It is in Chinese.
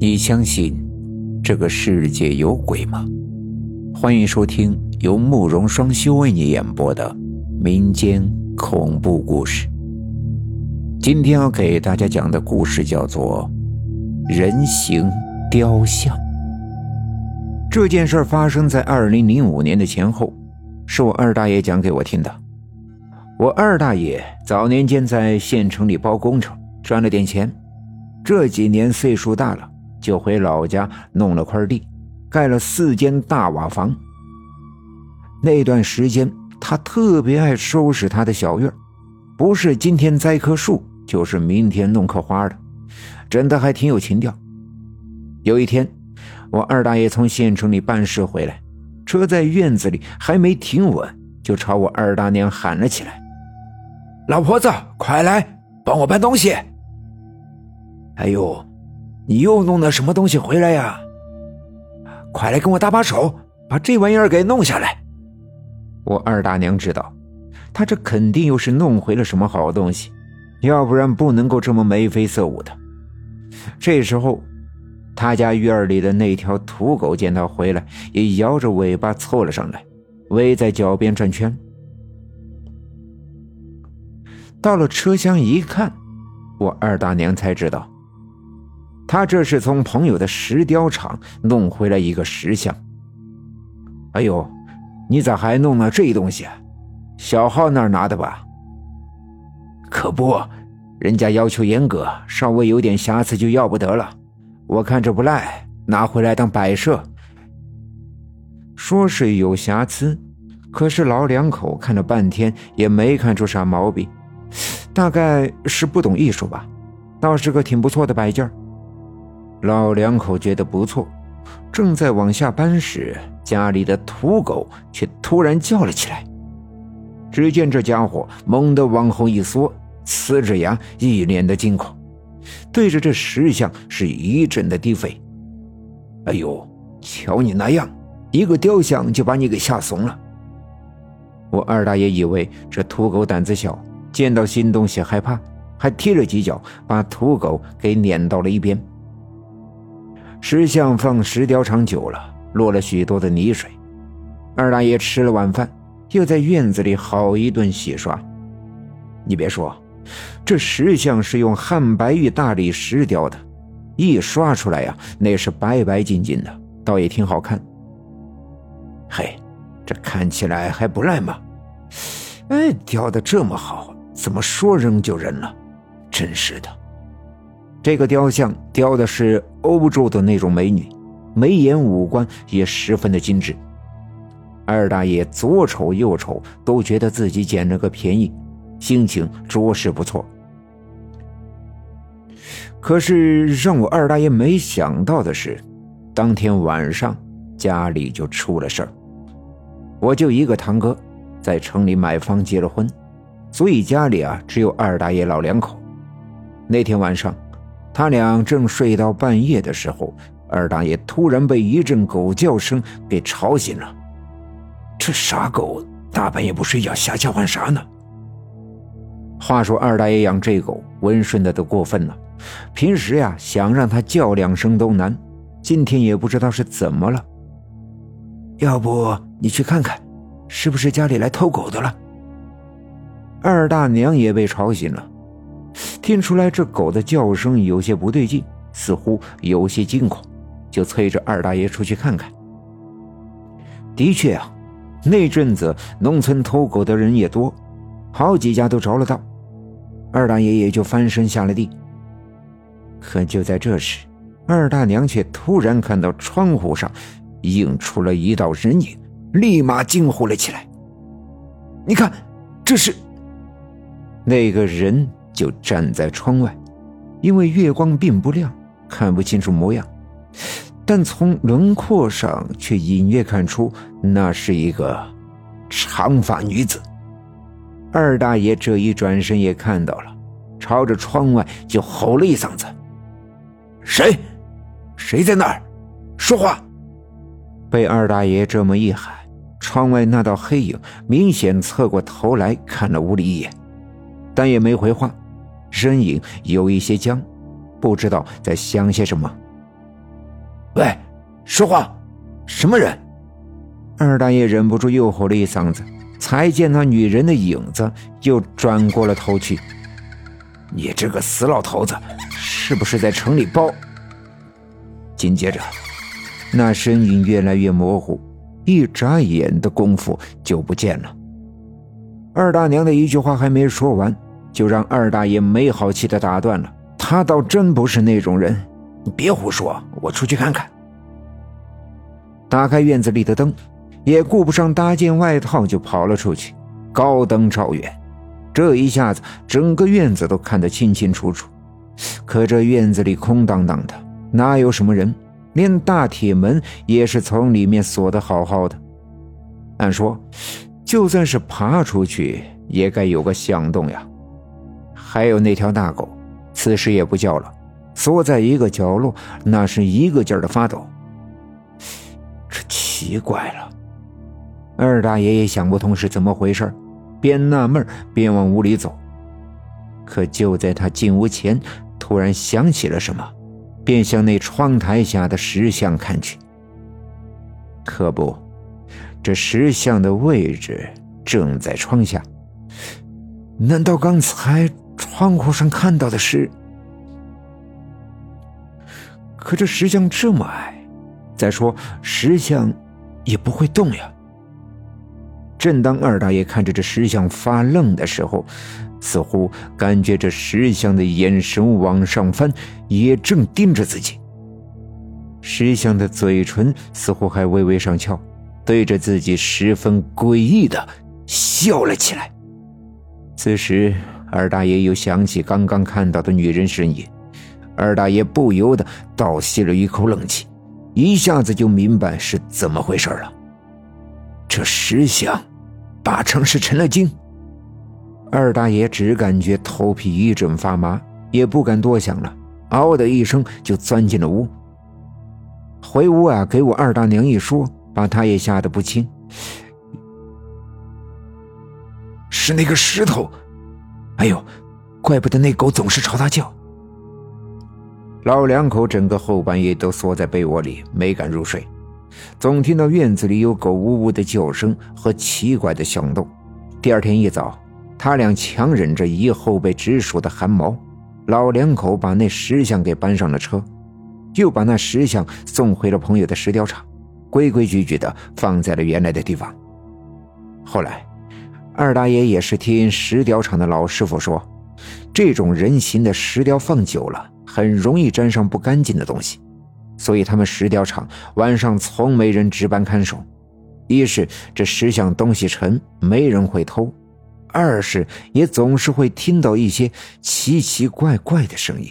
你相信这个世界有鬼吗？欢迎收听由慕容双修为你演播的民间恐怖故事。今天要给大家讲的故事叫做《人形雕像》。这件事发生在二零零五年的前后，是我二大爷讲给我听的。我二大爷早年间在县城里包工程，赚了点钱。这几年岁数大了，就回老家弄了块地，盖了四间大瓦房。那段时间，他特别爱收拾他的小院不是今天栽棵树，就是明天弄棵花的，真的还挺有情调。有一天，我二大爷从县城里办事回来，车在院子里还没停稳，就朝我二大娘喊了起来。老婆子，快来帮我搬东西！哎呦，你又弄的什么东西回来呀？快来跟我搭把手，把这玩意儿给弄下来！我二大娘知道，他这肯定又是弄回了什么好东西，要不然不能够这么眉飞色舞的。这时候，他家院里的那条土狗见他回来，也摇着尾巴凑了上来，围在脚边转圈。到了车厢一看，我二大娘才知道，他这是从朋友的石雕厂弄回来一个石像。哎呦，你咋还弄了这东西？小号那儿拿的吧？可不，人家要求严格，稍微有点瑕疵就要不得了。我看这不赖，拿回来当摆设。说是有瑕疵，可是老两口看了半天也没看出啥毛病。大概是不懂艺术吧，倒是个挺不错的摆件老两口觉得不错，正在往下搬时，家里的土狗却突然叫了起来。只见这家伙猛地往后一缩，呲着牙，一脸的惊恐，对着这石像是一阵的低吠。哎呦，瞧你那样，一个雕像就把你给吓怂了。我二大爷以为这土狗胆子小。见到新东西害怕，还踢了几脚，把土狗给撵到了一边。石像放石雕厂久了，落了许多的泥水。二大爷吃了晚饭，又在院子里好一顿洗刷。你别说，这石像是用汉白玉大理石雕的，一刷出来呀，那是白白净净的，倒也挺好看。嘿，这看起来还不赖嘛！哎，雕的这么好。怎么说扔就扔了？真是的！这个雕像雕的是欧洲的那种美女，眉眼五官也十分的精致。二大爷左瞅右瞅，都觉得自己捡了个便宜，心情着实不错。可是让我二大爷没想到的是，当天晚上家里就出了事儿。我就一个堂哥，在城里买房结了婚。所以家里啊只有二大爷老两口。那天晚上，他俩正睡到半夜的时候，二大爷突然被一阵狗叫声给吵醒了。这傻狗大半夜不睡觉瞎叫唤啥呢？话说二大爷养这狗温顺的都过分了，平时呀想让它叫两声都难，今天也不知道是怎么了。要不你去看看，是不是家里来偷狗的了？二大娘也被吵醒了，听出来这狗的叫声有些不对劲，似乎有些惊恐，就催着二大爷出去看看。的确啊，那阵子农村偷狗的人也多，好几家都着了道。二大爷也就翻身下了地。可就在这时，二大娘却突然看到窗户上映出了一道人影，立马惊呼了起来：“你看，这是……”那个人就站在窗外，因为月光并不亮，看不清楚模样，但从轮廓上却隐约看出那是一个长发女子。二大爷这一转身也看到了，朝着窗外就吼了一嗓子：“谁？谁在那儿？说话！”被二大爷这么一喊，窗外那道黑影明显侧过头来看了屋里一眼。但也没回话，身影有一些僵，不知道在想些什么。喂，说话，什么人？二大爷忍不住又吼了一嗓子，才见那女人的影子又转过了头去。你这个死老头子，是不是在城里包？紧接着，那身影越来越模糊，一眨眼的功夫就不见了。二大娘的一句话还没说完，就让二大爷没好气的打断了。他倒真不是那种人，你别胡说，我出去看看。打开院子里的灯，也顾不上搭件外套，就跑了出去。高灯照远，这一下子整个院子都看得清清楚楚。可这院子里空荡荡的，哪有什么人？连大铁门也是从里面锁得好好的。按说。就算是爬出去，也该有个响动呀。还有那条大狗，此时也不叫了，缩在一个角落，那是一个劲儿的发抖。这奇怪了，二大爷也想不通是怎么回事，边纳闷边往屋里走。可就在他进屋前，突然想起了什么，便向那窗台下的石像看去。可不。这石像的位置正在窗下，难道刚才窗户上看到的是？可这石像这么矮，再说石像也不会动呀。正当二大爷看着这石像发愣的时候，似乎感觉这石像的眼神往上翻，也正盯着自己。石像的嘴唇似乎还微微上翘。对着自己十分诡异的笑了起来。此时，二大爷又想起刚刚看到的女人身影，二大爷不由得倒吸了一口冷气，一下子就明白是怎么回事了。这石像，八成是成了精。二大爷只感觉头皮一阵发麻，也不敢多想了，嗷的一声就钻进了屋。回屋啊，给我二大娘一说。把他也吓得不轻。是那个石头，哎呦，怪不得那狗总是朝他叫。老两口整个后半夜都缩在被窝里，没敢入睡，总听到院子里有狗呜呜的叫声和奇怪的响动。第二天一早，他俩强忍着一后背直竖的汗毛，老两口把那石像给搬上了车，又把那石像送回了朋友的石雕厂。规规矩矩的放在了原来的地方。后来，二大爷也是听石雕厂的老师傅说，这种人形的石雕放久了，很容易沾上不干净的东西，所以他们石雕厂晚上从没人值班看守。一是这石像东西沉，没人会偷；二是也总是会听到一些奇奇怪怪的声音。